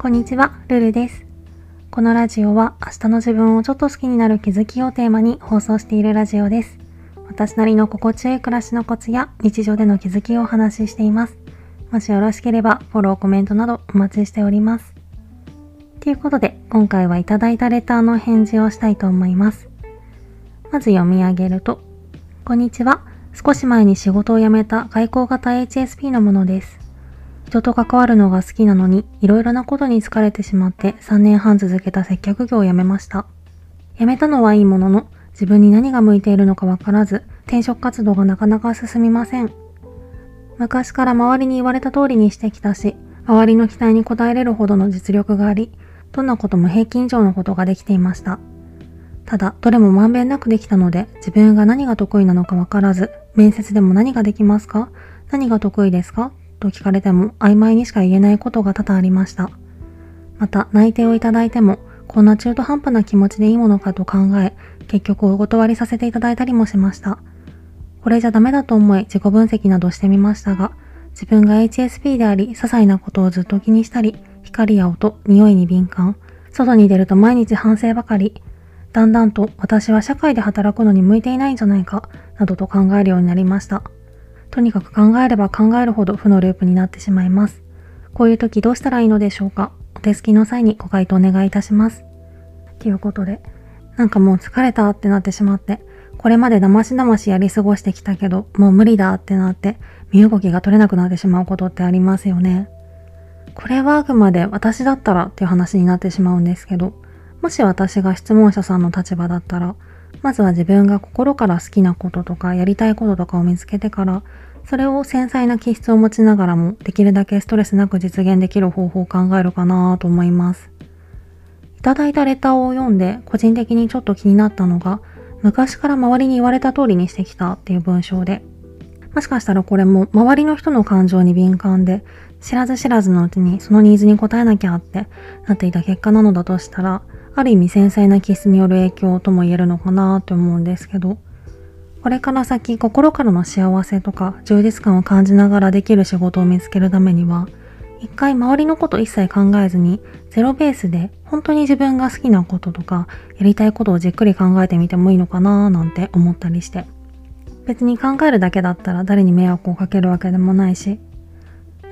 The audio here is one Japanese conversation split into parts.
こんにちは、ルルです。このラジオは明日の自分をちょっと好きになる気づきをテーマに放送しているラジオです。私なりの心地よい暮らしのコツや日常での気づきをお話ししています。もしよろしければフォロー、コメントなどお待ちしております。ということで、今回はいただいたレターの返事をしたいと思います。まず読み上げると、こんにちは。少し前に仕事を辞めた外交型 HSP のものです。人と関わるのが好きなのに、いろいろなことに疲れてしまって3年半続けた接客業を辞めました。辞めたのはいいものの、自分に何が向いているのかわからず、転職活動がなかなか進みません。昔から周りに言われた通りにしてきたし、周りの期待に応えれるほどの実力があり、どんなことも平均以上のことができていました。ただ、どれもまんべんなくできたので、自分が何が得意なのかわからず、面接でも何ができますか？何が得意ですか？と聞かれても曖昧にしか言えないことが多々ありました。また、内定をいただいても、こんな中途半端な気持ちでいいものかと考え、結局お断りさせていただいたりもしました。これじゃダメだと思い自己分析などしてみましたが、自分が HSP であり、些細なことをずっと気にしたり、光や音、匂いに敏感、外に出ると毎日反省ばかり、だんだんと私は社会で働くのに向いていないんじゃないか、などと考えるようになりました。とにかく考えれば考えるほど負のループになってしまいます。こういう時どうしたらいいのでしょうか？お手すきの際にご回答お願いいたします。ということで、なんかもう疲れたってなってしまって、これまでだましだましやり過ごしてきたけど、もう無理だってなって、身動きが取れなくなってしまうことってありますよね。これはあくまで私だったらっていう話になってしまうんですけど、もし私が質問者さんの立場だったら、まずは自分が心から好きなこととかやりたいこととかを見つけてから、それを繊細な気質を持ちながらもできるだけストレスなく実現できる方法を考えるかなと思います。いただいたレターを読んで個人的にちょっと気になったのが、昔から周りに言われた通りにしてきたっていう文章で、もしかしたらこれも周りの人の感情に敏感で、知らず知らずのうちにそのニーズに応えなきゃってなっていた結果なのだとしたら、ある意味繊細な気質による影響とも言えるのかなって思うんですけど、これから先心からの幸せとか充実感を感じながらできる仕事を見つけるためには、一回周りのこと一切考えずに、ゼロベースで本当に自分が好きなこととか、やりたいことをじっくり考えてみてもいいのかななんて思ったりして。別に考えるだけだったら誰に迷惑をかけるわけでもないし。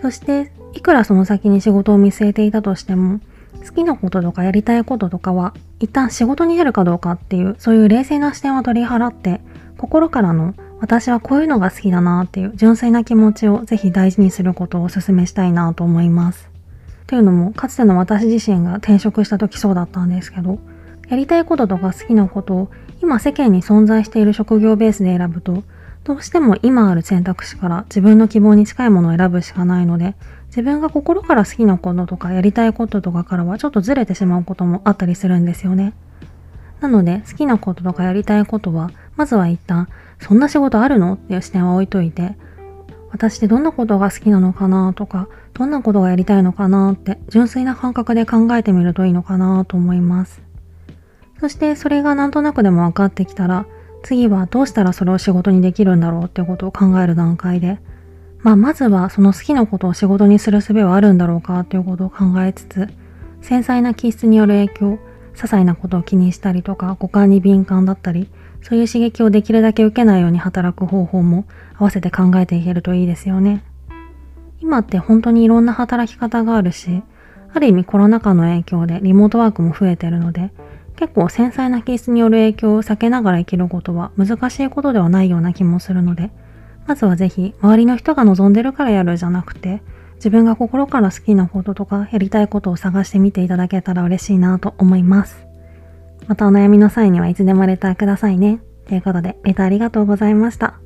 そして、いくらその先に仕事を見据えていたとしても、好きなこととかやりたいこととかは、一旦仕事に出るかどうかっていう、そういう冷静な視点を取り払って、心からの私はこういうのが好きだなっていう純粋な気持ちをぜひ大事にすることをお勧めしたいなと思います。というのも、かつての私自身が転職した時そうだったんですけど、やりたいこととか好きなことを今世間に存在している職業ベースで選ぶと、どうしても今ある選択肢から自分の希望に近いものを選ぶしかないので、自分が心から好きなこととかやりたいこととかからはちょっとずれてしまうこともあったりするんですよね。なので、好きなこととかやりたいことは、まずは一旦、そんな仕事あるのっていう視点は置いといて、私ってどんなことが好きなのかなとか、どんなことがやりたいのかなって、純粋な感覚で考えてみるといいのかなと思います。そして、それがなんとなくでも分かってきたら、次はどうしたらそれを仕事にできるんだろうってことを考える段階で、まあ、まずはその好きなことを仕事にする術はあるんだろうかということを考えつつ、繊細な気質による影響、些細なことを気にしたりとか、五感に敏感だったり、そういう刺激をできるだけ受けないように働く方法も合わせて考えていけるといいですよね。今って本当にいろんな働き方があるし、ある意味コロナ禍の影響でリモートワークも増えてるので、結構繊細な気質による影響を避けながら生きることは難しいことではないような気もするので、まずはぜひ周りの人が望んでるからやるじゃなくて、自分が心から好きなこととかやりたいことを探してみていただけたら嬉しいなと思います。またお悩みの際にはいつでもレターくださいね。ということで、レターありがとうございました。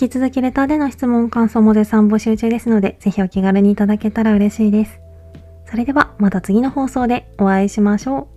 引き続きレターでの質問、感想も絶賛募集中ですので、ぜひお気軽にいただけたら嬉しいです。それではまた次の放送でお会いしましょう。